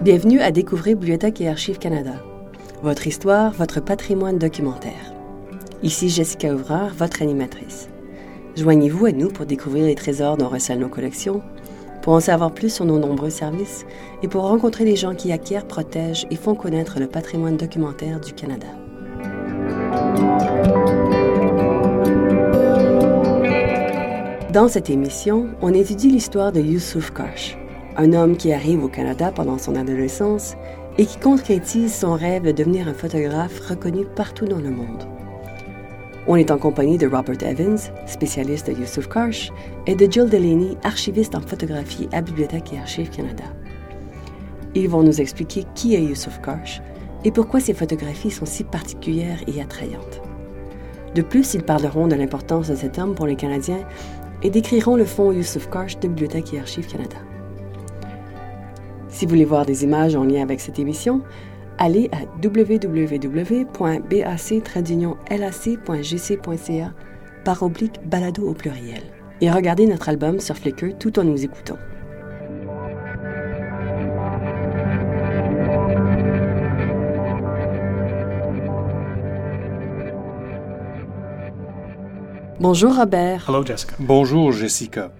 Bienvenue à découvrir Bibliothèque et Archives Canada. Votre histoire, votre patrimoine documentaire. Ici Jessica Ouvrard, votre animatrice. Joignez-vous à nous pour découvrir les trésors dont recèlent nos collections, pour en savoir plus sur nos nombreux services et pour rencontrer les gens qui acquièrent, protègent et font connaître le patrimoine documentaire du Canada. Dans cette émission, on étudie l'histoire de Yusuf Karsh, un homme qui arrive au Canada pendant son adolescence et qui concrétise son rêve de devenir un photographe reconnu partout dans le monde. On est en compagnie de Robert Evans, spécialiste de Yusuf Karsh, et de Jill Delaney, archiviste en photographie à Bibliothèque et Archives Canada. Ils vont nous expliquer qui est Yusuf Karsh et pourquoi ses photographies sont si particulières et attrayantes. De plus, ils parleront de l'importance de cet homme pour les Canadiens et décriront le fonds Yusuf Karsh de Bibliothèque et Archives Canada. Si vous voulez voir des images en lien avec cette émission, allez à www.bac-lac.gc.ca par oblique balado au pluriel et regardez notre album sur Flickr tout en nous écoutant. Bonjour Robert. Hello, Jessica. Bonjour Jessica.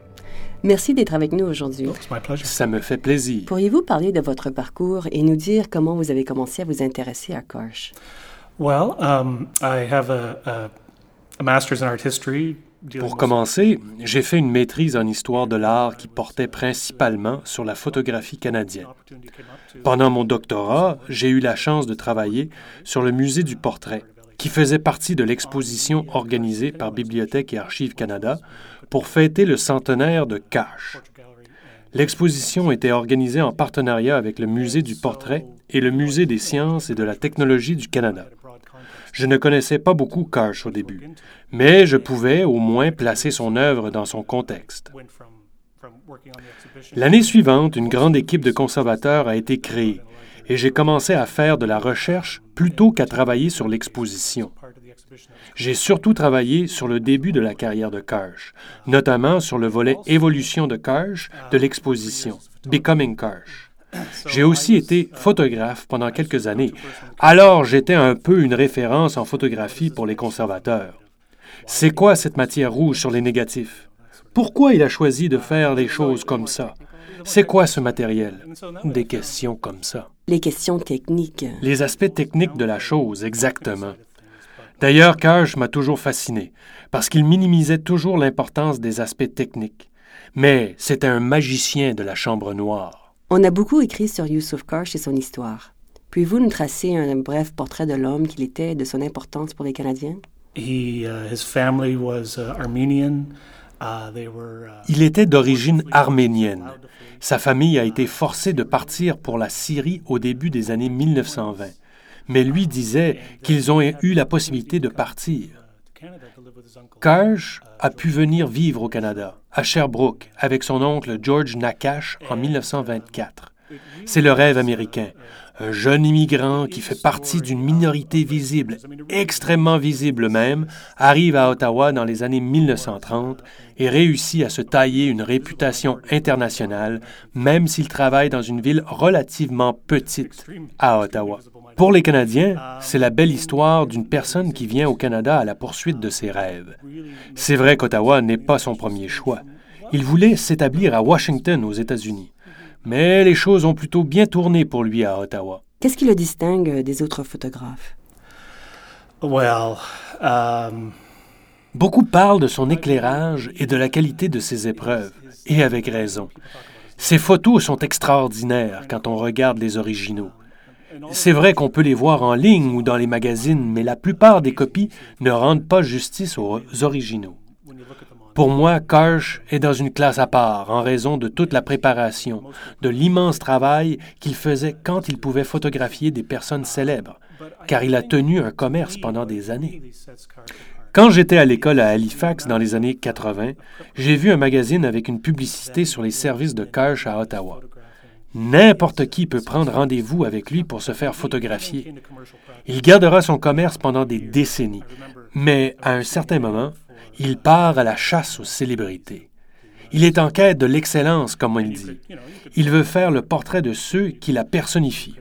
Merci d'être avec nous aujourd'hui. It's my pleasure. Ça me fait plaisir. Pourriez-vous parler de votre parcours et nous dire comment vous avez commencé à vous intéresser à Karsh? Well, um, I have a, a, a master's in art history. Pour commencer, j'ai fait une maîtrise en histoire de l'art qui portait principalement sur la photographie canadienne. Pendant mon doctorat, j'ai eu la chance de travailler sur le musée du portrait, qui faisait partie de l'exposition organisée par Bibliothèque et Archives Canada pour fêter le centenaire de Cash. L'exposition était organisée en partenariat avec le musée du portrait et le musée des sciences et de la technologie du Canada. Je ne connaissais pas beaucoup Cash au début, mais je pouvais au moins placer son œuvre dans son contexte. L'année suivante, une grande équipe de conservateurs a été créée et j'ai commencé à faire de la recherche plutôt qu'à travailler sur l'exposition. J'ai surtout travaillé sur le début de la carrière de Karsh, notamment sur le volet évolution de Karsh de l'exposition, Becoming Karsh. J'ai aussi été photographe pendant quelques années, alors j'étais un peu une référence en photographie pour les conservateurs. C'est quoi cette matière rouge sur les négatifs? Pourquoi il a choisi de faire les choses comme ça? C'est quoi ce matériel? Des questions comme ça. Les questions techniques. Les aspects techniques de la chose, exactement. D'ailleurs, Cage m'a toujours fasciné, parce qu'il minimisait toujours l'importance des aspects techniques. Mais c'était un magicien de la chambre noire. On a beaucoup écrit sur Yusuf Karsh et son histoire. Pouvez-vous nous tracer un bref portrait de l'homme qu'il était et de son importance pour les Canadiens? Uh, uh. Uh, Il était d'origine arménienne. Sa famille a été forcée de partir pour la Syrie au début des années 1920. Mais lui disait qu'ils ont eu la possibilité de partir. Karsh a pu venir vivre au Canada, à Sherbrooke, avec son oncle George Nakash en 1924. C'est le rêve américain. Un jeune immigrant qui fait partie d'une minorité visible, extrêmement visible même, arrive à Ottawa dans les années 1930 et réussit à se tailler une réputation internationale, même s'il travaille dans une ville relativement petite, à Ottawa. Pour les Canadiens, c'est la belle histoire d'une personne qui vient au Canada à la poursuite de ses rêves. C'est vrai qu'Ottawa n'est pas son premier choix. Il voulait s'établir à Washington, aux États-Unis. Mais les choses ont plutôt bien tourné pour lui à Ottawa. Qu'est-ce qui le distingue des autres photographes? Well, um, Beaucoup parlent de son éclairage et de la qualité de ses épreuves, et avec raison. Ses photos sont extraordinaires quand on regarde les originaux. C'est vrai qu'on peut les voir en ligne ou dans les magazines, mais la plupart des copies ne rendent pas justice aux originaux. Pour moi, Karsh est dans une classe à part en raison de toute la préparation, de l'immense travail qu'il faisait quand il pouvait photographier des personnes célèbres, car il a tenu un commerce pendant des années. Quand j'étais à l'école à Halifax dans les années 80, j'ai vu un magazine avec une publicité sur les services de Karsh à Ottawa. N'importe qui peut prendre rendez-vous avec lui pour se faire photographier. Il gardera son commerce pendant des décennies, mais à un certain moment, il part à la chasse aux célébrités. Il est en quête de l'excellence, comme il dit. Il veut faire le portrait de ceux qui la personnifient.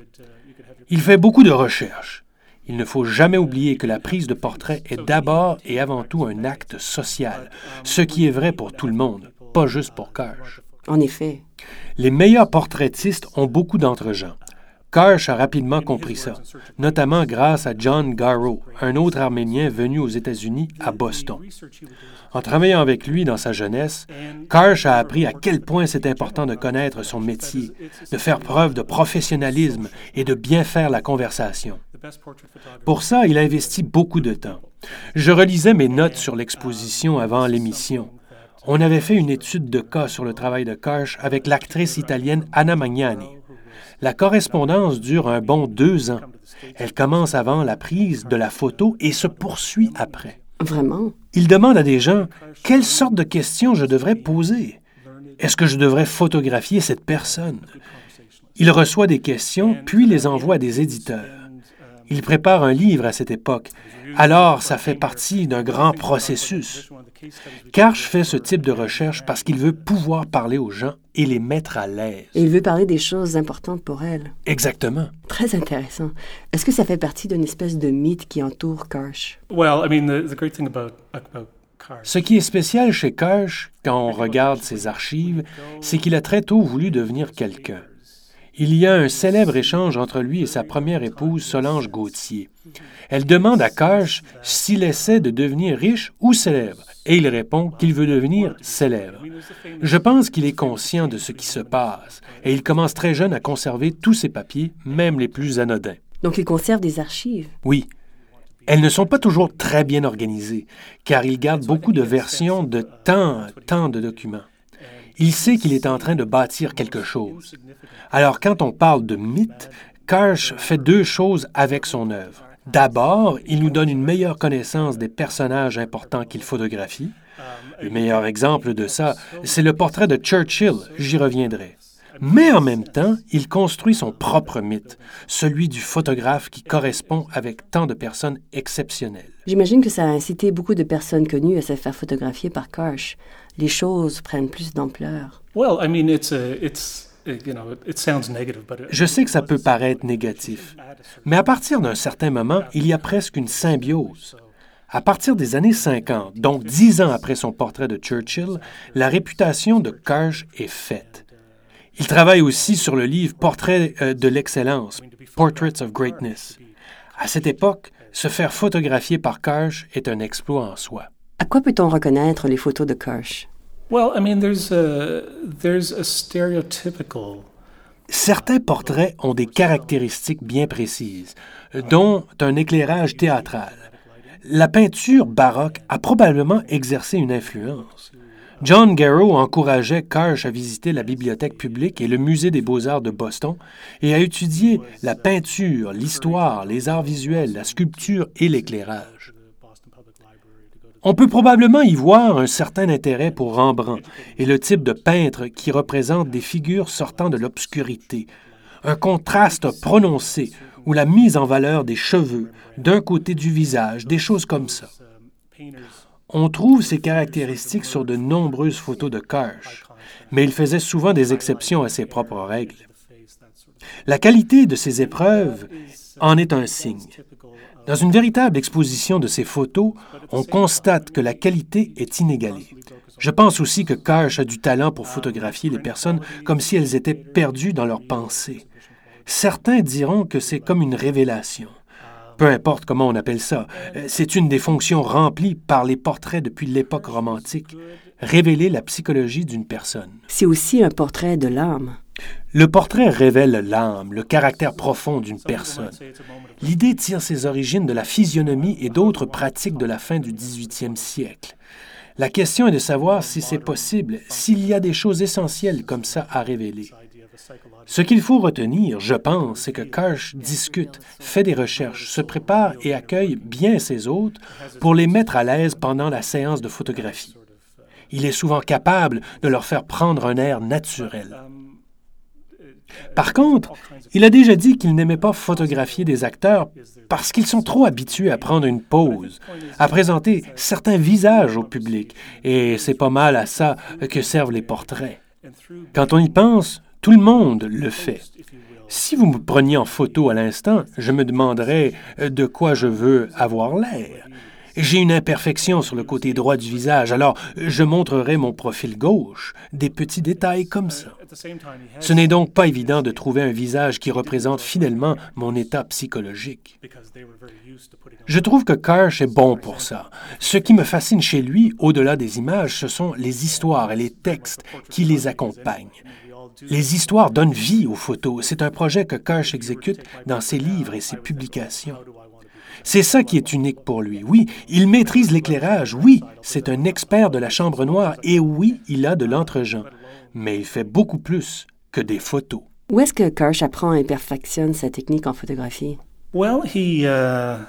Il fait beaucoup de recherches. Il ne faut jamais oublier que la prise de portrait est d'abord et avant tout un acte social, ce qui est vrai pour tout le monde, pas juste pour Karsh. En effet. Les meilleurs portraitistes ont beaucoup d'entre-gens. Karsh a rapidement compris ça, notamment grâce à John Garrow, un autre Arménien venu aux États-Unis à Boston. En travaillant avec lui dans sa jeunesse, Karsh a appris à quel point c'est important de connaître son métier, de faire preuve de professionnalisme et de bien faire la conversation. Pour ça, il a investi beaucoup de temps. Je relisais mes notes sur l'exposition avant l'émission. On avait fait une étude de cas sur le travail de Karsh avec l'actrice italienne Anna Magnani. La correspondance dure un bon deux ans. Elle commence avant la prise de la photo et se poursuit après. Vraiment? Il demande à des gens quelle sorte de questions je devrais poser? Est-ce que je devrais photographier cette personne? Il reçoit des questions, puis les envoie à des éditeurs. Il prépare un livre à cette époque. Alors, ça fait partie d'un grand processus. Karch fait ce type de recherche parce qu'il veut pouvoir parler aux gens et les mettre à l'aise. Et il veut parler des choses importantes pour elle. Exactement. Très intéressant. Est-ce que ça fait partie d'une espèce de mythe qui entoure Karsh? Well, I mean, the, the great thing about, Ce qui est spécial chez Karsh, quand on regarde ses archives, c'est qu'il a très tôt voulu devenir quelqu'un. Il y a un célèbre échange entre lui et sa première épouse, Solange Gauthier. Elle demande à Karsh s'il essaie de devenir riche ou célèbre, et il répond qu'il veut devenir célèbre. Je pense qu'il est conscient de ce qui se passe, et il commence très jeune à conserver tous ses papiers, même les plus anodins. Donc il conserve des archives. Oui. Elles ne sont pas toujours très bien organisées, car il garde beaucoup de versions de tant, tant de documents. Il sait qu'il est en train de bâtir quelque chose. Alors quand on parle de mythe, Karsh fait deux choses avec son œuvre. D'abord, il nous donne une meilleure connaissance des personnages importants qu'il photographie. Le meilleur exemple de ça, c'est le portrait de Churchill, j'y reviendrai. Mais en même temps, il construit son propre mythe, celui du photographe qui correspond avec tant de personnes exceptionnelles. J'imagine que ça a incité beaucoup de personnes connues à se faire photographier par Karsh. Les choses prennent plus d'ampleur. Well, I mean, it's a, it's Je sais que ça peut paraître négatif, mais à partir d'un certain moment, il y a presque une symbiose. À partir des années 50, donc dix ans après son portrait de Churchill, la réputation de Karsh est faite. Il travaille aussi sur le livre Portrait euh, de l'excellence, Portraits of Greatness. À cette époque, se faire photographier par Karsh est un exploit en soi. À quoi peut-on reconnaître les photos de Karsh? Well, I mean, there's a there's a stereotypical Certains portraits ont des caractéristiques bien précises, dont un éclairage théâtral. La peinture baroque a probablement exercé une influence. John Garrow encourageait Karsh à visiter la bibliothèque publique et le musée des beaux-arts de Boston et à étudier la peinture, l'histoire, les arts visuels, la sculpture et l'éclairage. On peut probablement y voir un certain intérêt pour Rembrandt et le type de peintre qui représente des figures sortant de l'obscurité, un contraste prononcé ou la mise en valeur des cheveux, d'un côté du visage, des choses comme ça. On trouve ces caractéristiques sur de nombreuses photos de Karsh, mais il faisait souvent des exceptions à ses propres règles. La qualité de ces épreuves en est un signe. Dans une véritable exposition de ces photos, on constate que la qualité est inégalée. Je pense aussi que Karsh a du talent pour photographier les personnes comme si elles étaient perdues dans leurs pensées. Certains diront que c'est comme une révélation. Peu importe comment on appelle ça, euh, c'est une des fonctions remplies par les portraits depuis l'époque romantique, révéler la psychologie d'une personne. C'est aussi un portrait de l'âme. Le portrait révèle l'âme, le caractère profond d'une personne. L'idée tire ses origines de la physionomie et d'autres pratiques de la fin du 18e siècle. La question est de savoir si c'est possible, s'il y a des choses essentielles comme ça à révéler. Ce qu'il faut retenir, je pense, c'est que Karsh discute, fait des recherches, se prépare et accueille bien ses hôtes pour les mettre à l'aise pendant la séance de photographie. Il est souvent capable de leur faire prendre un air naturel. Par contre, il a déjà dit qu'il n'aimait pas photographier des acteurs parce qu'ils sont trop habitués à prendre une pause, à présenter certains visages au public, et c'est pas mal à ça que servent les portraits. Quand on y pense, tout le monde le fait. Si vous me preniez en photo à l'instant, je me demanderais de quoi je veux avoir l'air. J'ai une imperfection sur le côté droit du visage, alors je montrerai mon profil gauche, des petits détails comme ça. Ce n'est donc pas évident de trouver un visage qui représente fidèlement mon état psychologique. Je trouve que Karsh est bon pour ça. Ce qui me fascine chez lui, au-delà des images, ce sont les histoires et les textes qui les accompagnent. Les histoires donnent vie aux photos. C'est un projet que Karsh exécute dans ses livres et ses publications. C'est ça qui est unique pour lui. Oui, il maîtrise l'éclairage. Oui, c'est un expert de la chambre noire. Et oui, il a de l'entre-gens. Mais il fait beaucoup plus que des photos. Où est-ce que Karsh apprend et perfectionne sa technique en photographie? Well, he, uh,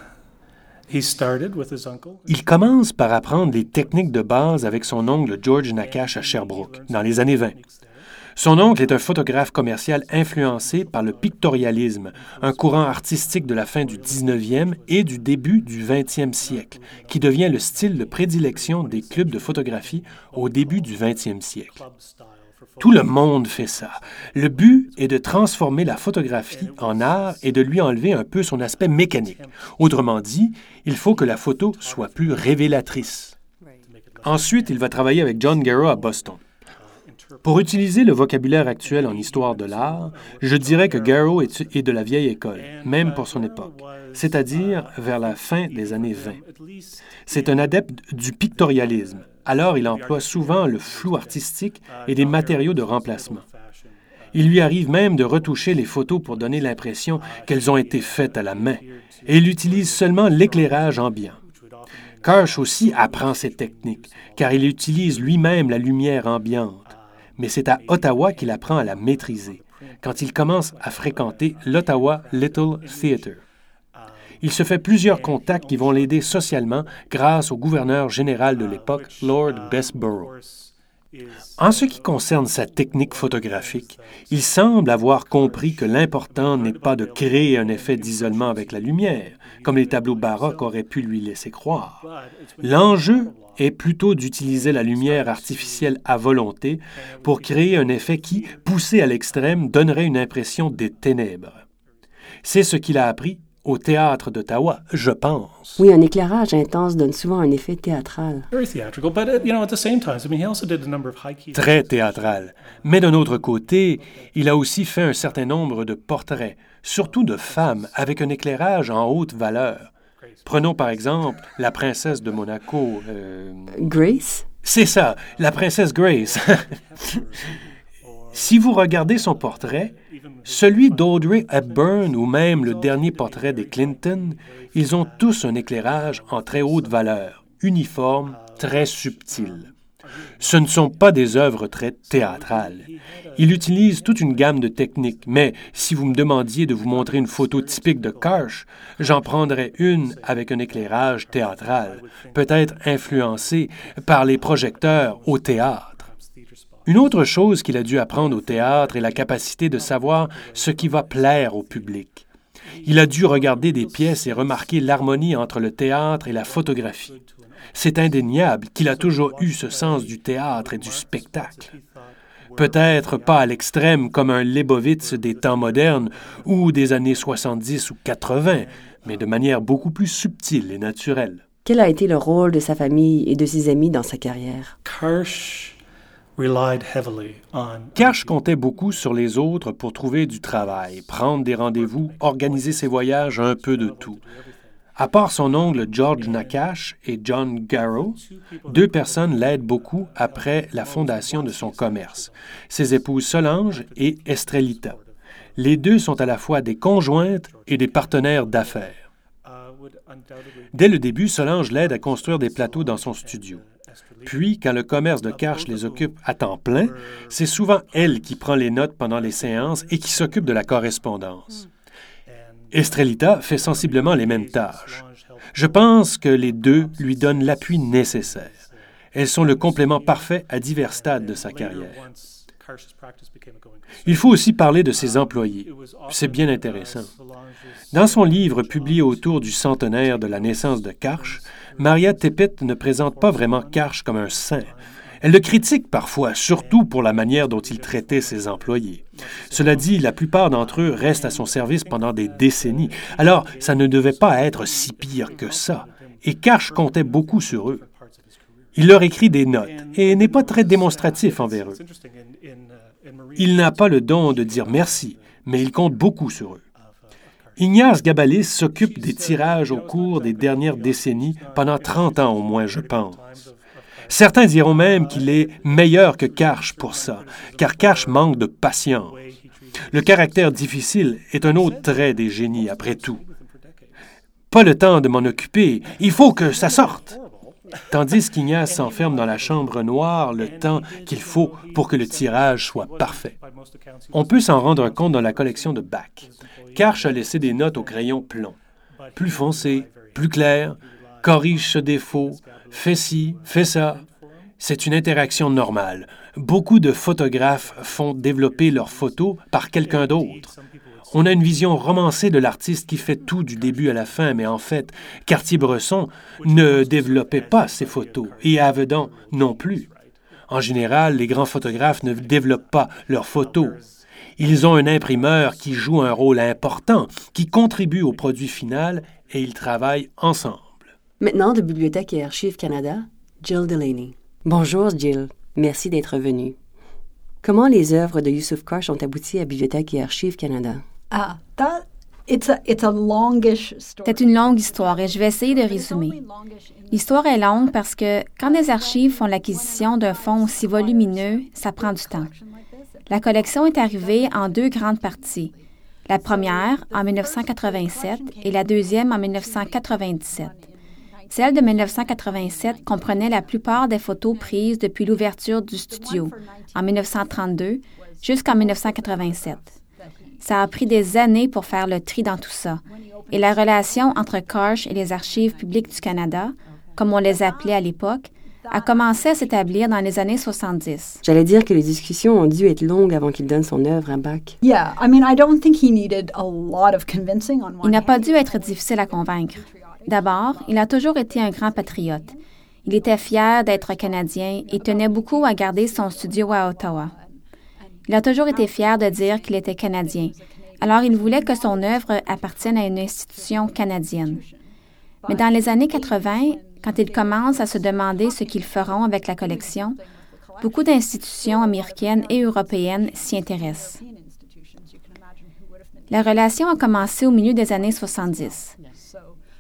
he started with his uncle. Il commence par apprendre les techniques de base avec son oncle George Nakash à Sherbrooke, dans les années 20. Son oncle est un photographe commercial influencé par le pictorialisme, un courant artistique de la fin du 19e et du début du 20e siècle, qui devient le style de prédilection des clubs de photographie au début du 20e siècle. Tout le monde fait ça. Le but est de transformer la photographie en art et de lui enlever un peu son aspect mécanique. Autrement dit, il faut que la photo soit plus révélatrice. Ensuite, il va travailler avec John Garrow à Boston. Pour utiliser le vocabulaire actuel en histoire de l'art, je dirais que Garrow est de la vieille école, même pour son époque, c'est-à-dire vers la fin des années 20. C'est un adepte du pictorialisme, alors il emploie souvent le flou artistique et des matériaux de remplacement. Il lui arrive même de retoucher les photos pour donner l'impression qu'elles ont été faites à la main, et il utilise seulement l'éclairage ambiant. Karsh aussi apprend ces techniques, car il utilise lui-même la lumière ambiante mais c'est à Ottawa qu'il apprend à la maîtriser, quand il commence à fréquenter l'Ottawa Little Theatre. Il se fait plusieurs contacts qui vont l'aider socialement grâce au gouverneur général de l'époque, Lord Bessborough. En ce qui concerne sa technique photographique, il semble avoir compris que l'important n'est pas de créer un effet d'isolement avec la lumière, comme les tableaux baroques auraient pu lui laisser croire. L'enjeu est plutôt d'utiliser la lumière artificielle à volonté pour créer un effet qui, poussé à l'extrême, donnerait une impression des ténèbres. C'est ce qu'il a appris au théâtre d'Ottawa, je pense. Oui, un éclairage intense donne souvent un effet théâtral. Très théâtral. Mais d'un autre côté, il a aussi fait un certain nombre de portraits, surtout de femmes, avec un éclairage en haute valeur. Prenons par exemple la princesse de Monaco. Euh, Grace? C'est ça, la princesse Grace. Si vous regardez son portrait, celui d'Audrey Hepburn ou même le dernier portrait des Clinton, ils ont tous un éclairage en très haute valeur, uniforme, très subtil. Ce ne sont pas des œuvres très théâtrales. Il utilise toute une gamme de techniques, mais si vous me demandiez de vous montrer une photo typique de Karsh, j'en prendrais une avec un éclairage théâtral, peut-être influencé par les projecteurs au théâtre. Une autre chose qu'il a dû apprendre au théâtre est la capacité de savoir ce qui va plaire au public. Il a dû regarder des pièces et remarquer l'harmonie entre le théâtre et la photographie. C'est indéniable qu'il a toujours eu ce sens du théâtre et du spectacle. Peut-être pas à l'extrême comme un Lebowitz des temps modernes ou des années 70 ou 80, mais de manière beaucoup plus subtile et naturelle. Quel a été le rôle de sa famille et de ses amis dans sa carrière? Cash comptait beaucoup sur les autres pour trouver du travail, prendre des rendez-vous, organiser ses voyages, un peu de tout. À part son oncle George Nakash et John Garrow, deux personnes l'aident beaucoup après la fondation de son commerce, ses épouses Solange et Estrelita. Les deux sont à la fois des conjointes et des partenaires d'affaires. Dès le début, Solange l'aide à construire des plateaux dans son studio. Puis, quand le commerce de Karch les occupe à temps plein, c'est souvent elle qui prend les notes pendant les séances et qui s'occupe de la correspondance. Estrelita fait sensiblement les mêmes tâches. Je pense que les deux lui donnent l'appui nécessaire. Elles sont le complément parfait à divers stades de sa carrière. Il faut aussi parler de ses employés. C'est bien intéressant. Dans son livre publié autour du centenaire de la naissance de Karch, Maria Tepitt ne présente pas vraiment Karch comme un saint. Elle le critique parfois, surtout pour la manière dont il traitait ses employés. Cela dit, la plupart d'entre eux restent à son service pendant des décennies, alors ça ne devait pas être si pire que ça. Et Karch comptait beaucoup sur eux. Il leur écrit des notes et n'est pas très démonstratif envers eux. Il n'a pas le don de dire merci, mais il compte beaucoup sur eux. Ignace Gabalis s'occupe des tirages au cours des dernières décennies, pendant 30 ans au moins, je pense. Certains diront même qu'il est meilleur que Karch pour ça, car Karch manque de patience. Le caractère difficile est un autre trait des génies, après tout. Pas le temps de m'en occuper, il faut que ça sorte tandis qu'Ignace s'enferme dans la chambre noire le temps qu'il faut pour que le tirage soit parfait. On peut s'en rendre compte dans la collection de Bach. Karch a laissé des notes au crayon plomb. Plus foncé, plus clair, corrige ce défaut, fais ci, fais ça. C'est une interaction normale. Beaucoup de photographes font développer leurs photos par quelqu'un d'autre. On a une vision romancée de l'artiste qui fait tout du début à la fin, mais en fait, Cartier-Bresson ne développait pas ses photos et Avedon non plus. En général, les grands photographes ne développent pas leurs photos. Ils ont un imprimeur qui joue un rôle important, qui contribue au produit final et ils travaillent ensemble. Maintenant, de Bibliothèque et Archives Canada, Jill Delaney. Bonjour, Jill. Merci d'être venue. Comment les œuvres de Yusuf Karsh ont abouti à Bibliothèque et Archives Canada? Ah, c'est une longue histoire et je vais essayer de résumer. L'histoire est longue parce que quand les archives font l'acquisition d'un fonds aussi volumineux, ça prend du temps. La collection est arrivée en deux grandes parties. La première en 1987 et la deuxième en 1997. Celle de 1987 comprenait la plupart des photos prises depuis l'ouverture du studio en 1932 jusqu'en 1987. Ça a pris des années pour faire le tri dans tout ça. Et la relation entre Karsh et les archives publiques du Canada, comme on les appelait à l'époque, a commencé à s'établir dans les années 70. J'allais dire que les discussions ont dû être longues avant qu'il donne son œuvre à Bach. Il n'a pas dû être difficile à convaincre. D'abord, il a toujours été un grand patriote. Il était fier d'être canadien et tenait beaucoup à garder son studio à Ottawa. Il a toujours été fier de dire qu'il était canadien. Alors il voulait que son œuvre appartienne à une institution canadienne. Mais dans les années 80, quand il commence à se demander ce qu'ils feront avec la collection, beaucoup d'institutions américaines et européennes s'y intéressent. La relation a commencé au milieu des années 70.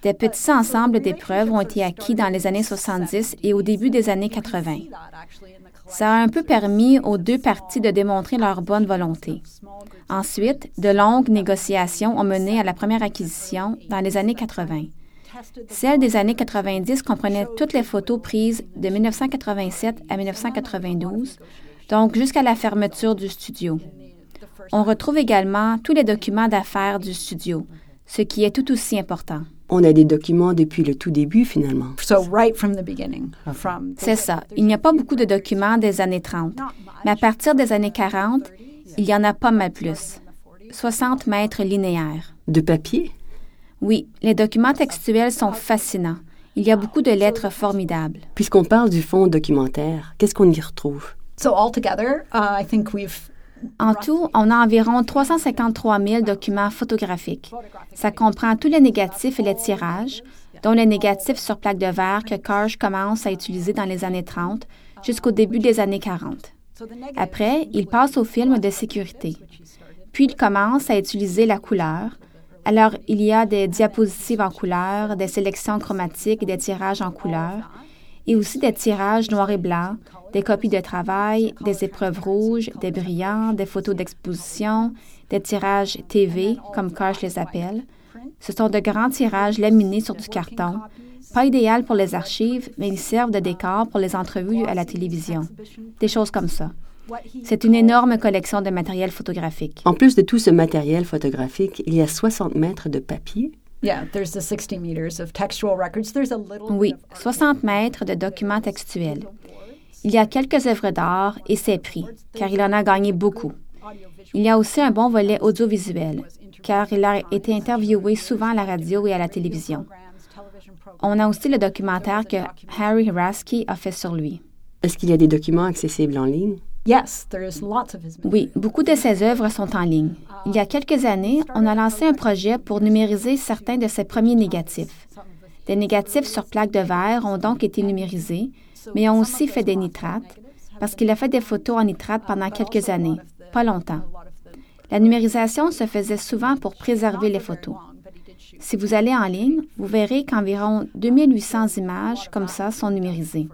Des petits ensembles d'épreuves ont été acquis dans les années 70 et au début des années 80. Ça a un peu permis aux deux parties de démontrer leur bonne volonté. Ensuite, de longues négociations ont mené à la première acquisition dans les années 80. Celle des années 90 comprenait toutes les photos prises de 1987 à 1992, donc jusqu'à la fermeture du studio. On retrouve également tous les documents d'affaires du studio, ce qui est tout aussi important. On a des documents depuis le tout début, finalement. C'est ça. Il n'y a pas beaucoup de documents des années 30. Mais à partir des années 40, il y en a pas mal plus. 60 mètres linéaires. De papier? Oui, les documents textuels sont fascinants. Il y a beaucoup de lettres formidables. Puisqu'on parle du fond documentaire, qu'est-ce qu'on y retrouve? So altogether, uh, I think we've en tout, on a environ 353 000 documents photographiques. Ça comprend tous les négatifs et les tirages, dont les négatifs sur plaque de verre que Karsh commence à utiliser dans les années 30 jusqu'au début des années 40. Après, il passe au film de sécurité. Puis il commence à utiliser la couleur. Alors, il y a des diapositives en couleur, des sélections chromatiques et des tirages en couleur, et aussi des tirages noir et blanc, des copies de travail, des épreuves rouges, des brillants, des photos d'exposition, des tirages TV, comme Karsh les appelle. Ce sont de grands tirages laminés sur du carton, pas idéal pour les archives, mais ils servent de décor pour les entrevues à la télévision. Des choses comme ça. C'est une énorme collection de matériel photographique. En plus de tout ce matériel photographique, il y a 60 mètres de papier. Oui, 60 mètres de documents textuels. Il y a quelques œuvres d'art et ses prix, car il en a gagné beaucoup. Il y a aussi un bon volet audiovisuel, car il a été interviewé souvent à la radio et à la télévision. On a aussi le documentaire que Harry Rasky a fait sur lui. Est-ce qu'il y a des documents accessibles en ligne? Oui, beaucoup de ses œuvres sont en ligne. Il y a quelques années, on a lancé un projet pour numériser certains de ses premiers négatifs. Des négatifs sur plaques de verre ont donc été numérisés, mais ont aussi fait des nitrates, parce qu'il a fait des photos en nitrate pendant quelques années, pas longtemps. La numérisation se faisait souvent pour préserver les photos. Si vous allez en ligne, vous verrez qu'environ 2800 images comme ça sont numérisées.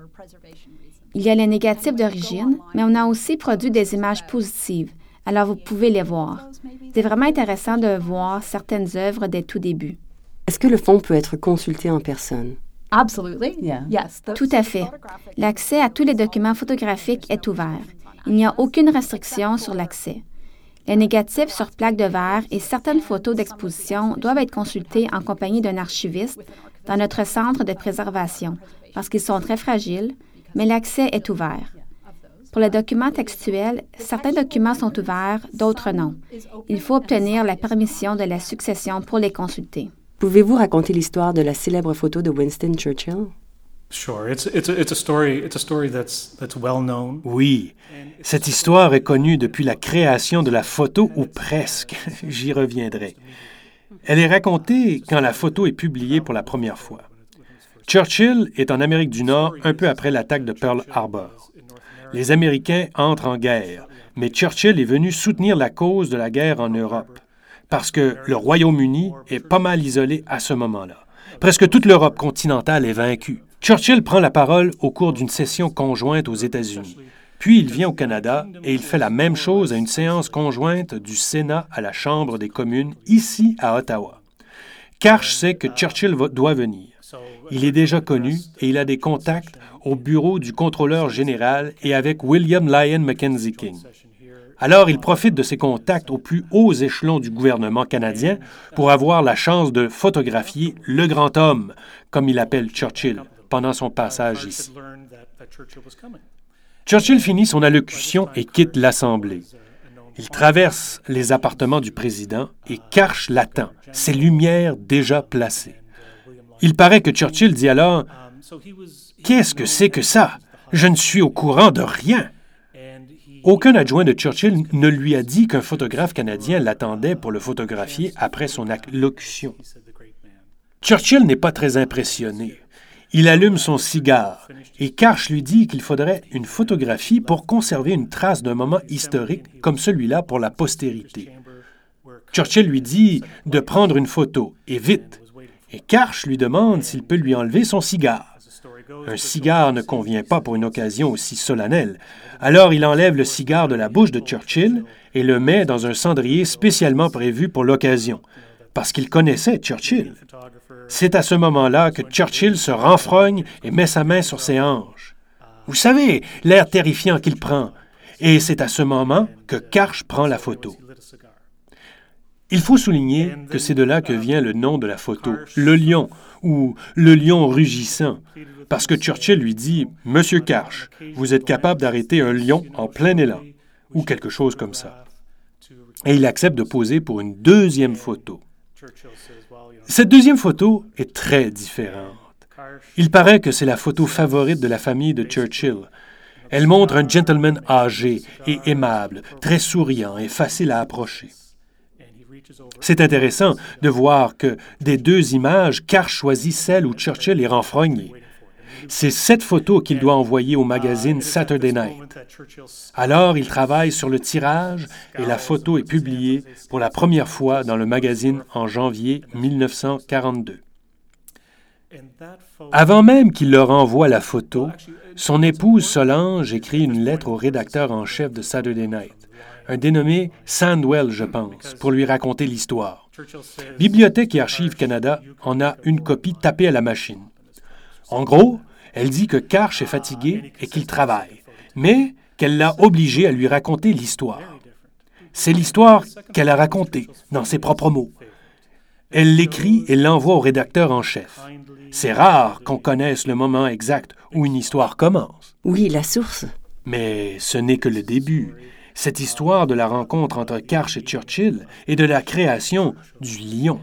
Il y a les négatifs d'origine, mais on a aussi produit des images positives, alors vous pouvez les voir. C'est vraiment intéressant de voir certaines œuvres dès tout début. Est-ce que le fonds peut être consulté en personne? Tout à fait. L'accès à tous les documents photographiques est ouvert. Il n'y a aucune restriction sur l'accès. Les négatifs sur plaque de verre et certaines photos d'exposition doivent être consultés en compagnie d'un archiviste dans notre centre de préservation parce qu'ils sont très fragiles, mais l'accès est ouvert. Pour les documents textuels, certains documents sont ouverts, d'autres non. Il faut obtenir la permission de la succession pour les consulter. Pouvez-vous raconter l'histoire de la célèbre photo de Winston Churchill? Oui, cette histoire est connue depuis la création de la photo ou presque. J'y reviendrai. Elle est racontée quand la photo est publiée pour la première fois. Churchill est en Amérique du Nord un peu après l'attaque de Pearl Harbor. Les Américains entrent en guerre, mais Churchill est venu soutenir la cause de la guerre en Europe, parce que le Royaume-Uni est pas mal isolé à ce moment-là. Presque toute l'Europe continentale est vaincue. Churchill prend la parole au cours d'une session conjointe aux États-Unis. Puis il vient au Canada et il fait la même chose à une séance conjointe du Sénat à la Chambre des communes, ici à Ottawa. Karsh sait que Churchill doit venir. Il est déjà connu et il a des contacts au bureau du contrôleur général et avec William Lyon Mackenzie King. Alors il profite de ses contacts aux plus hauts échelons du gouvernement canadien pour avoir la chance de photographier le grand homme, comme il appelle Churchill, pendant son passage ici. Churchill finit son allocution et quitte l'Assemblée. Il traverse les appartements du président et Karch l'attend, ses lumières déjà placées. Il paraît que Churchill dit alors Qu'est-ce que c'est que ça? Je ne suis au courant de rien. Aucun adjoint de Churchill ne lui a dit qu'un photographe canadien l'attendait pour le photographier après son allocution. Churchill n'est pas très impressionné. Il allume son cigare et Karch lui dit qu'il faudrait une photographie pour conserver une trace d'un moment historique comme celui-là pour la postérité. Churchill lui dit de prendre une photo, et vite. Et Karch lui demande s'il peut lui enlever son cigare. Un cigare ne convient pas pour une occasion aussi solennelle. Alors il enlève le cigare de la bouche de Churchill et le met dans un cendrier spécialement prévu pour l'occasion, parce qu'il connaissait Churchill. C'est à ce moment-là que Churchill se renfrogne et met sa main sur ses hanches. Vous savez, l'air terrifiant qu'il prend. Et c'est à ce moment que Karch prend la photo. Il faut souligner que c'est de là que vient le nom de la photo, le lion, ou le lion rugissant, parce que Churchill lui dit Monsieur Karch, vous êtes capable d'arrêter un lion en plein élan, ou quelque chose comme ça. Et il accepte de poser pour une deuxième photo. Cette deuxième photo est très différente. Il paraît que c'est la photo favorite de la famille de Churchill. Elle montre un gentleman âgé et aimable, très souriant et facile à approcher. C'est intéressant de voir que des deux images, Carr choisit celle où Churchill est renfrogné. C'est cette photo qu'il doit envoyer au magazine Saturday Night. Alors, il travaille sur le tirage et la photo est publiée pour la première fois dans le magazine en janvier 1942. Avant même qu'il leur envoie la photo, son épouse Solange écrit une lettre au rédacteur en chef de Saturday Night, un dénommé Sandwell, je pense, pour lui raconter l'histoire. Bibliothèque et Archives Canada en a une copie tapée à la machine. En gros, elle dit que Karch est fatigué et qu'il travaille, mais qu'elle l'a obligé à lui raconter l'histoire. C'est l'histoire qu'elle a racontée, dans ses propres mots. Elle l'écrit et l'envoie au rédacteur en chef. C'est rare qu'on connaisse le moment exact où une histoire commence. Oui, la source. Mais ce n'est que le début. Cette histoire de la rencontre entre Karsh et Churchill et de la création du lion.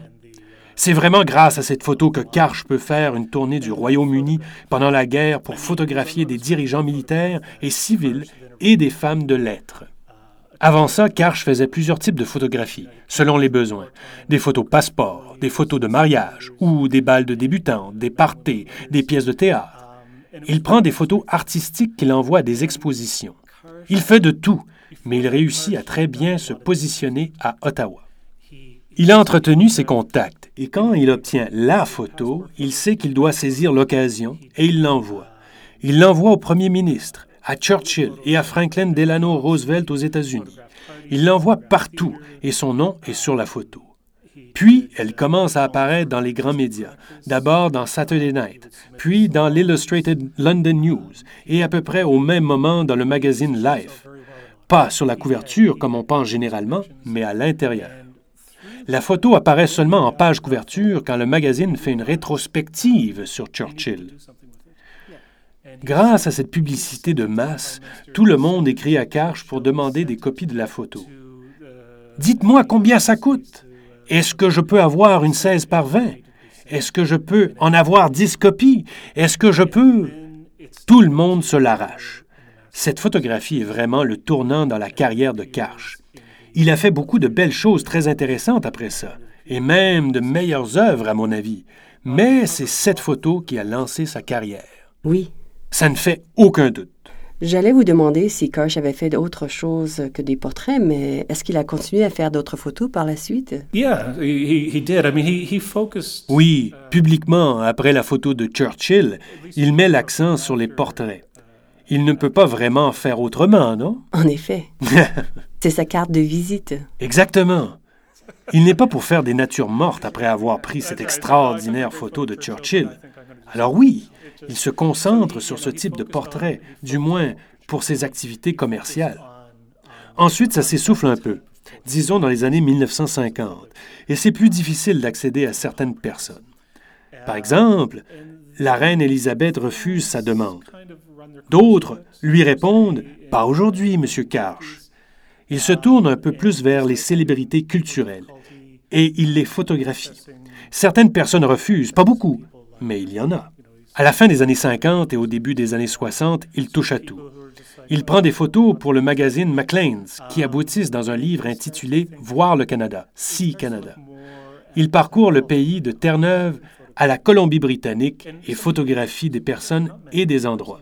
C'est vraiment grâce à cette photo que Karsh peut faire une tournée du Royaume-Uni pendant la guerre pour photographier des dirigeants militaires et civils et des femmes de lettres. Avant ça, Karsh faisait plusieurs types de photographies, selon les besoins. Des photos passeport, des photos de mariage, ou des balles de débutants, des parties, des pièces de théâtre. Il prend des photos artistiques qu'il envoie à des expositions. Il fait de tout, mais il réussit à très bien se positionner à Ottawa. Il a entretenu ses contacts et quand il obtient la photo, il sait qu'il doit saisir l'occasion et il l'envoie. Il l'envoie au premier ministre, à Churchill et à Franklin Delano Roosevelt aux États-Unis. Il l'envoie partout et son nom est sur la photo. Puis, elle commence à apparaître dans les grands médias, d'abord dans Saturday Night, puis dans l'Illustrated London News et à peu près au même moment dans le magazine Life. Pas sur la couverture comme on pense généralement, mais à l'intérieur. La photo apparaît seulement en page couverture quand le magazine fait une rétrospective sur Churchill. Grâce à cette publicité de masse, tout le monde écrit à Karch pour demander des copies de la photo. Dites-moi combien ça coûte? Est-ce que je peux avoir une 16 par 20? Est-ce que je peux en avoir 10 copies? Est-ce que je peux... Tout le monde se l'arrache. Cette photographie est vraiment le tournant dans la carrière de Karch. Il a fait beaucoup de belles choses très intéressantes après ça, et même de meilleures œuvres à mon avis. Mais c'est cette photo qui a lancé sa carrière. Oui, ça ne fait aucun doute. J'allais vous demander si Karsh avait fait d'autres choses que des portraits, mais est-ce qu'il a continué à faire d'autres photos par la suite? Oui, publiquement, après la photo de Churchill, il met l'accent sur les portraits. Il ne peut pas vraiment faire autrement, non? En effet. C'est sa carte de visite. Exactement. Il n'est pas pour faire des natures mortes après avoir pris cette extraordinaire photo de Churchill. Alors oui, il se concentre sur ce type de portrait, du moins pour ses activités commerciales. Ensuite, ça s'essouffle un peu, disons dans les années 1950, et c'est plus difficile d'accéder à certaines personnes. Par exemple, la reine Élisabeth refuse sa demande. D'autres lui répondent Pas aujourd'hui, monsieur Karch. Il se tourne un peu plus vers les célébrités culturelles et il les photographie. Certaines personnes refusent, pas beaucoup, mais il y en a. À la fin des années 50 et au début des années 60, il touche à tout. Il prend des photos pour le magazine Maclean's, qui aboutissent dans un livre intitulé Voir le Canada, Si Canada. Il parcourt le pays de Terre-Neuve à la Colombie-Britannique et photographie des personnes et des endroits.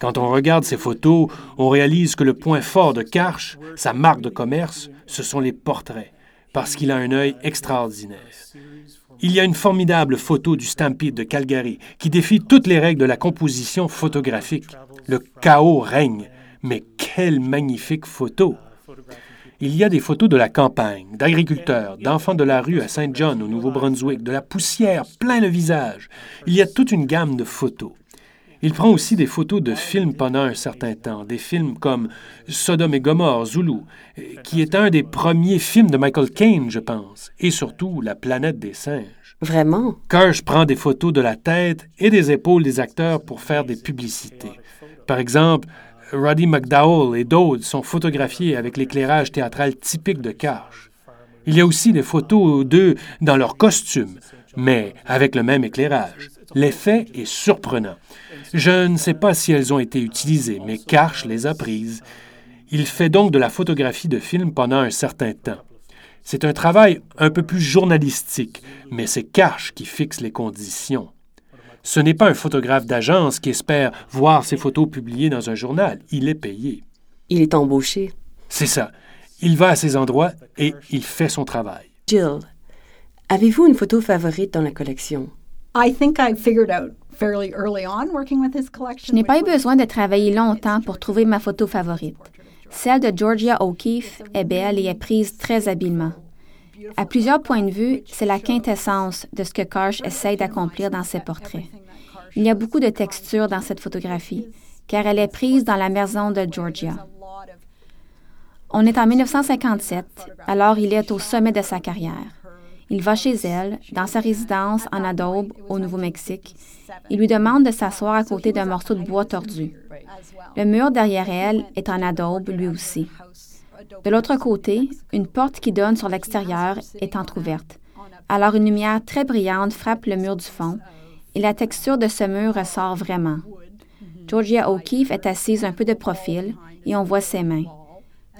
Quand on regarde ces photos, on réalise que le point fort de Karch, sa marque de commerce, ce sont les portraits, parce qu'il a un œil extraordinaire. Il y a une formidable photo du Stampede de Calgary qui défie toutes les règles de la composition photographique. Le chaos règne. Mais quelle magnifique photo! Il y a des photos de la campagne, d'agriculteurs, d'enfants de la rue à Saint John au Nouveau-Brunswick, de la poussière plein le visage. Il y a toute une gamme de photos. Il prend aussi des photos de films pendant un certain temps, des films comme Sodome et Gomorre, Zulu, qui est un des premiers films de Michael Caine, je pense, et surtout La planète des singes. Vraiment? Kirsch prend des photos de la tête et des épaules des acteurs pour faire des publicités. Par exemple, Roddy McDowell et d'autres sont photographiés avec l'éclairage théâtral typique de Kirsch. Il y a aussi des photos d'eux dans leur costume, mais avec le même éclairage. L'effet est surprenant. Je ne sais pas si elles ont été utilisées, mais Karch les a prises. Il fait donc de la photographie de film pendant un certain temps. C'est un travail un peu plus journalistique, mais c'est Karch qui fixe les conditions. Ce n'est pas un photographe d'agence qui espère voir ses photos publiées dans un journal. Il est payé. Il est embauché. C'est ça. Il va à ces endroits et il fait son travail. Jill, avez-vous une photo favorite dans la collection? Je n'ai pas eu besoin de travailler longtemps pour trouver ma photo favorite. Celle de Georgia O'Keeffe est belle et est prise très habilement. À plusieurs points de vue, c'est la quintessence de ce que Karsh essaye d'accomplir dans ses portraits. Il y a beaucoup de texture dans cette photographie, car elle est prise dans la maison de Georgia. On est en 1957, alors il est au sommet de sa carrière. Il va chez elle, dans sa résidence en Adobe, au Nouveau-Mexique. Il lui demande de s'asseoir à côté d'un morceau de bois tordu. Le mur derrière elle est en adobe lui aussi. De l'autre côté, une porte qui donne sur l'extérieur est entr'ouverte. Alors une lumière très brillante frappe le mur du fond et la texture de ce mur ressort vraiment. Georgia O'Keeffe est assise un peu de profil et on voit ses mains.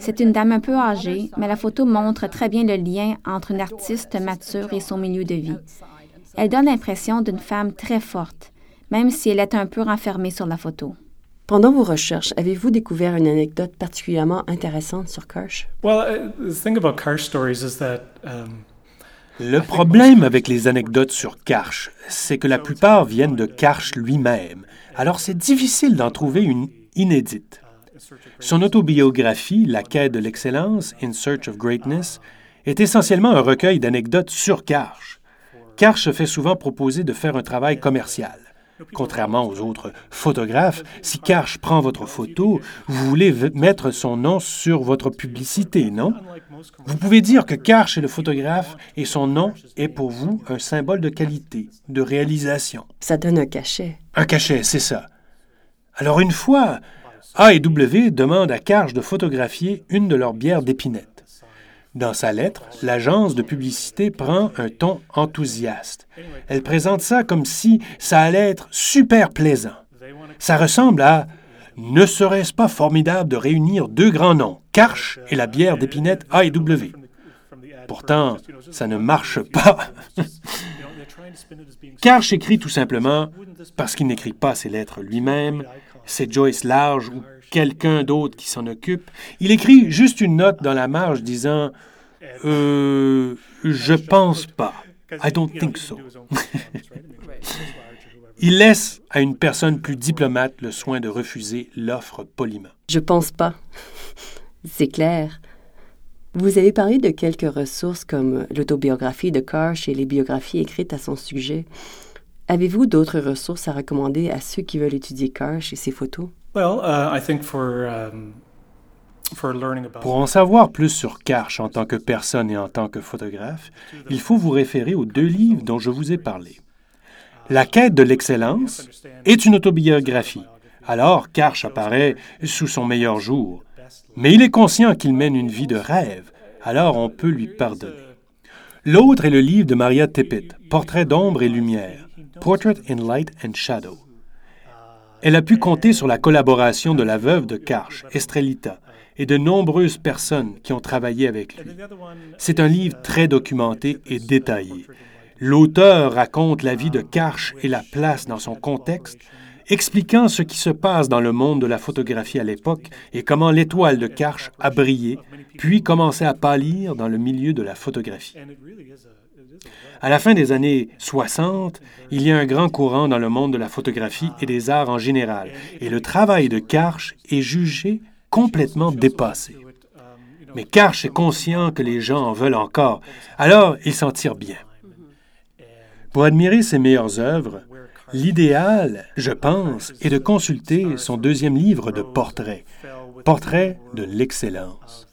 C'est une dame un peu âgée, mais la photo montre très bien le lien entre une artiste mature et son milieu de vie. Elle donne l'impression d'une femme très forte, même si elle est un peu renfermée sur la photo. Pendant vos recherches, avez-vous découvert une anecdote particulièrement intéressante sur Karsh? Well, uh, the thing about Karsh stories is that um, Le problème avec les anecdotes sur Karsh, c'est que la plupart viennent de Karsh lui-même. Alors c'est difficile d'en trouver une inédite. Son autobiographie, La quête de l'excellence, In Search of Greatness, est essentiellement un recueil d'anecdotes sur Karsh. Karsh fait souvent proposer de faire un travail commercial. Contrairement aux autres photographes, si Karch prend votre photo, vous voulez mettre son nom sur votre publicité, non? Vous pouvez dire que Karch est le photographe et son nom est pour vous un symbole de qualité, de réalisation. Ça donne un cachet. Un cachet, c'est ça. Alors une fois, A et W demandent à Karch de photographier une de leurs bières d'épinette. Dans sa lettre, l'agence de publicité prend un ton enthousiaste. Elle présente ça comme si ça allait être super plaisant. Ça ressemble à Ne serait-ce pas formidable de réunir deux grands noms, Karch et la bière d'épinette A&W? Pourtant, ça ne marche pas. Karch écrit tout simplement parce qu'il n'écrit pas ses lettres lui-même, c'est Joyce Large ou quelqu'un d'autre qui s'en occupe. Il écrit juste une note dans la marge disant euh, Je pense pas. I don't think so. Il laisse à une personne plus diplomate le soin de refuser l'offre poliment. Je pense pas. C'est clair. Vous avez parlé de quelques ressources comme l'autobiographie de Karsh et les biographies écrites à son sujet. Avez-vous d'autres ressources à recommander à ceux qui veulent étudier Karsh et ses photos? Well, uh, I think for, um, for learning about Pour en savoir plus sur Karch en tant que personne et en tant que photographe, il faut vous référer aux deux livres dont je vous ai parlé. La quête de l'excellence est une autobiographie. Alors, Karch apparaît sous son meilleur jour. Mais il est conscient qu'il mène une vie de rêve, alors on peut lui pardonner. L'autre est le livre de Maria Tippett, Portrait d'ombre et lumière, Portrait in Light and Shadow. Elle a pu compter sur la collaboration de la veuve de Karch, Estrelita, et de nombreuses personnes qui ont travaillé avec lui. C'est un livre très documenté et détaillé. L'auteur raconte la vie de Karch et la place dans son contexte, expliquant ce qui se passe dans le monde de la photographie à l'époque et comment l'étoile de Karch a brillé, puis commencé à pâlir dans le milieu de la photographie. À la fin des années 60, il y a un grand courant dans le monde de la photographie et des arts en général, et le travail de Karch est jugé complètement dépassé. Mais Karch est conscient que les gens en veulent encore, alors il s'en tire bien. Pour admirer ses meilleures œuvres, l'idéal, je pense, est de consulter son deuxième livre de portraits, Portrait de l'excellence.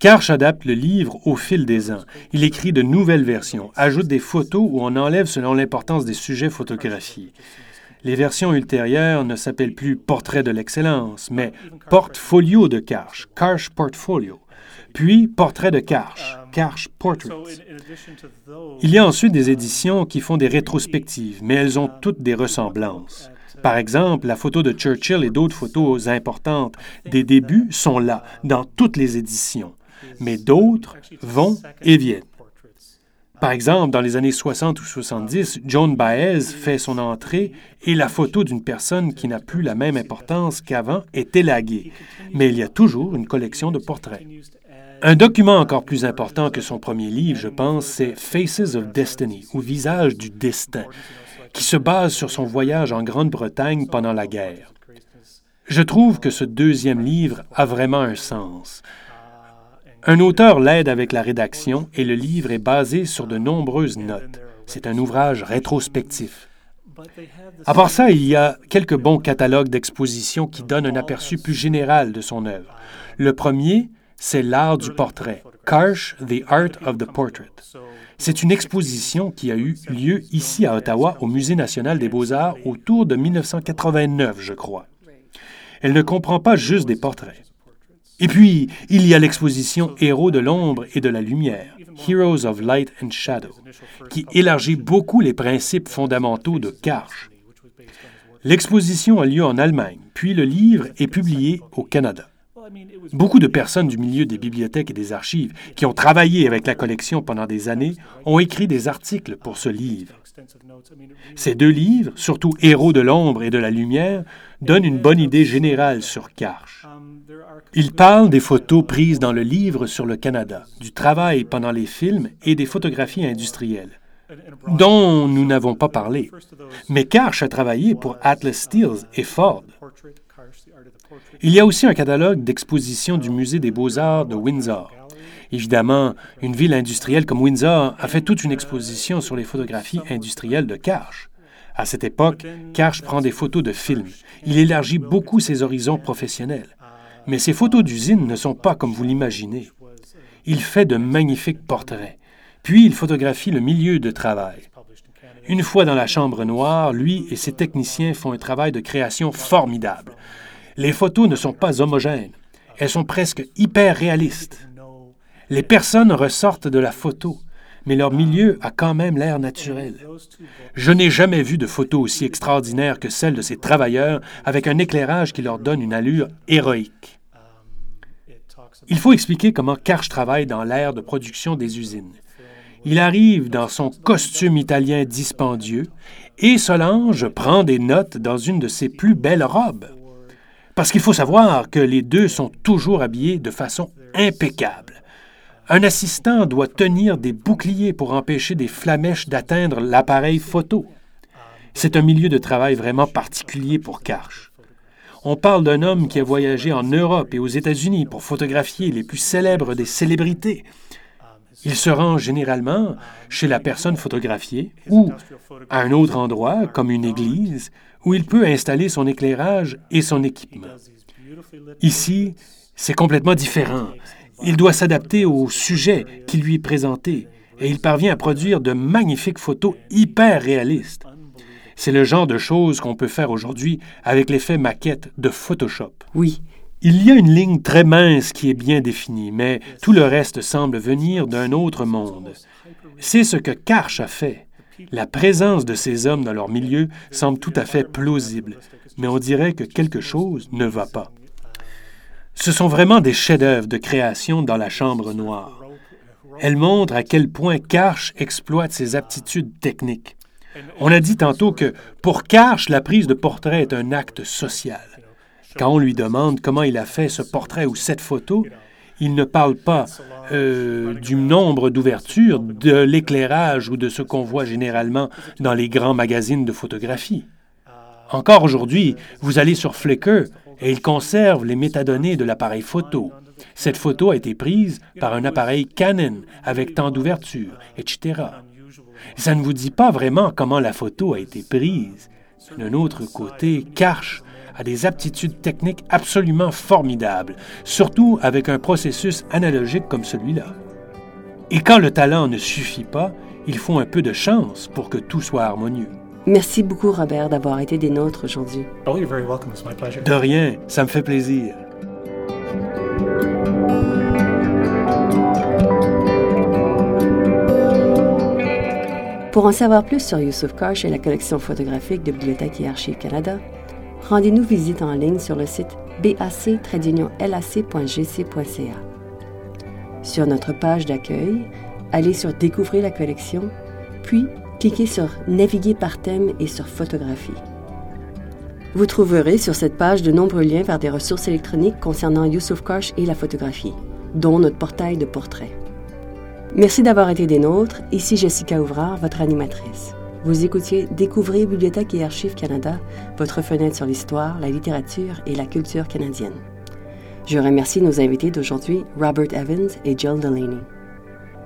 Karch adapte le livre au fil des ans. Il écrit de nouvelles versions, ajoute des photos où on enlève selon l'importance des sujets photographiés. Les versions ultérieures ne s'appellent plus Portrait de l'excellence, mais Portfolio de Karch, Karch Portfolio, puis Portrait de Karch, Karch Portraits. Il y a ensuite des éditions qui font des rétrospectives, mais elles ont toutes des ressemblances. Par exemple, la photo de Churchill et d'autres photos importantes des débuts sont là, dans toutes les éditions mais d'autres vont et viennent. Par exemple, dans les années 60 ou 70, Joan Baez fait son entrée et la photo d'une personne qui n'a plus la même importance qu'avant est élaguée. Mais il y a toujours une collection de portraits. Un document encore plus important que son premier livre, je pense, c'est Faces of Destiny, ou Visage du destin, qui se base sur son voyage en Grande-Bretagne pendant la guerre. Je trouve que ce deuxième livre a vraiment un sens. Un auteur l'aide avec la rédaction et le livre est basé sur de nombreuses notes. C'est un ouvrage rétrospectif. À part ça, il y a quelques bons catalogues d'expositions qui donnent un aperçu plus général de son œuvre. Le premier, c'est L'art du portrait, Karsh, The Art of the Portrait. C'est une exposition qui a eu lieu ici à Ottawa au Musée national des beaux-arts autour de 1989, je crois. Elle ne comprend pas juste des portraits. Et puis, il y a l'exposition Héros de l'ombre et de la lumière, Heroes of Light and Shadow, qui élargit beaucoup les principes fondamentaux de Karch. L'exposition a lieu en Allemagne, puis le livre est publié au Canada. Beaucoup de personnes du milieu des bibliothèques et des archives qui ont travaillé avec la collection pendant des années ont écrit des articles pour ce livre. Ces deux livres, surtout Héros de l'ombre et de la lumière, donnent une bonne idée générale sur Karch. Il parle des photos prises dans le livre sur le Canada, du travail pendant les films et des photographies industrielles, dont nous n'avons pas parlé. Mais Karch a travaillé pour Atlas Steels et Ford. Il y a aussi un catalogue d'expositions du Musée des beaux-arts de Windsor. Évidemment, une ville industrielle comme Windsor a fait toute une exposition sur les photographies industrielles de Karch. À cette époque, Karch prend des photos de films. Il élargit beaucoup ses horizons professionnels. Mais ces photos d'usine ne sont pas comme vous l'imaginez. Il fait de magnifiques portraits. Puis il photographie le milieu de travail. Une fois dans la chambre noire, lui et ses techniciens font un travail de création formidable. Les photos ne sont pas homogènes. Elles sont presque hyper réalistes. Les personnes ressortent de la photo, mais leur milieu a quand même l'air naturel. Je n'ai jamais vu de photo aussi extraordinaire que celle de ces travailleurs avec un éclairage qui leur donne une allure héroïque. Il faut expliquer comment Karch travaille dans l'ère de production des usines. Il arrive dans son costume italien dispendieux et Solange prend des notes dans une de ses plus belles robes. Parce qu'il faut savoir que les deux sont toujours habillés de façon impeccable. Un assistant doit tenir des boucliers pour empêcher des flamèches d'atteindre l'appareil photo. C'est un milieu de travail vraiment particulier pour Karch. On parle d'un homme qui a voyagé en Europe et aux États-Unis pour photographier les plus célèbres des célébrités. Il se rend généralement chez la personne photographiée ou à un autre endroit, comme une église, où il peut installer son éclairage et son équipement. Ici, c'est complètement différent. Il doit s'adapter au sujet qui lui est présenté et il parvient à produire de magnifiques photos hyper réalistes. C'est le genre de choses qu'on peut faire aujourd'hui avec l'effet maquette de Photoshop. Oui. Il y a une ligne très mince qui est bien définie, mais tout le reste semble venir d'un autre monde. C'est ce que Karch a fait. La présence de ces hommes dans leur milieu semble tout à fait plausible, mais on dirait que quelque chose ne va pas. Ce sont vraiment des chefs-d'œuvre de création dans la chambre noire. Elles montrent à quel point Karch exploite ses aptitudes techniques. On a dit tantôt que pour Karch, la prise de portrait est un acte social. Quand on lui demande comment il a fait ce portrait ou cette photo, il ne parle pas euh, du nombre d'ouvertures, de l'éclairage ou de ce qu'on voit généralement dans les grands magazines de photographie. Encore aujourd'hui, vous allez sur Flickr et il conserve les métadonnées de l'appareil photo. Cette photo a été prise par un appareil Canon avec tant d'ouvertures, etc. Ça ne vous dit pas vraiment comment la photo a été prise. D'un autre côté, Karch a des aptitudes techniques absolument formidables, surtout avec un processus analogique comme celui-là. Et quand le talent ne suffit pas, il faut un peu de chance pour que tout soit harmonieux. Merci beaucoup, Robert, d'avoir été des nôtres aujourd'hui. Oh, you're very welcome. It's my pleasure. De rien, ça me fait plaisir. Pour en savoir plus sur Youssouf Karch et la collection photographique de Bibliothèque et Archives Canada, rendez-nous visite en ligne sur le site bac-lac.gc.ca. Sur notre page d'accueil, allez sur Découvrir la collection, puis cliquez sur Naviguer par thème et sur Photographie. Vous trouverez sur cette page de nombreux liens vers des ressources électroniques concernant Youssouf Karch et la photographie, dont notre portail de portraits. Merci d'avoir été des nôtres. Ici Jessica Ouvrard, votre animatrice. Vous écoutiez Découvrez Bibliothèque et Archives Canada, votre fenêtre sur l'histoire, la littérature et la culture canadienne. Je remercie nos invités d'aujourd'hui, Robert Evans et Jill Delaney.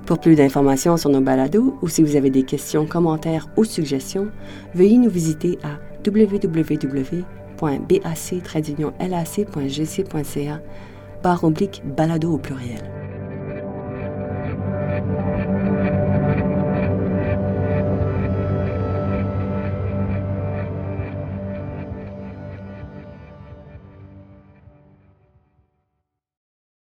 Pour plus d'informations sur nos balados ou si vous avez des questions, commentaires ou suggestions, veuillez nous visiter à www.bac-lac.gc.ca oblique balado au pluriel.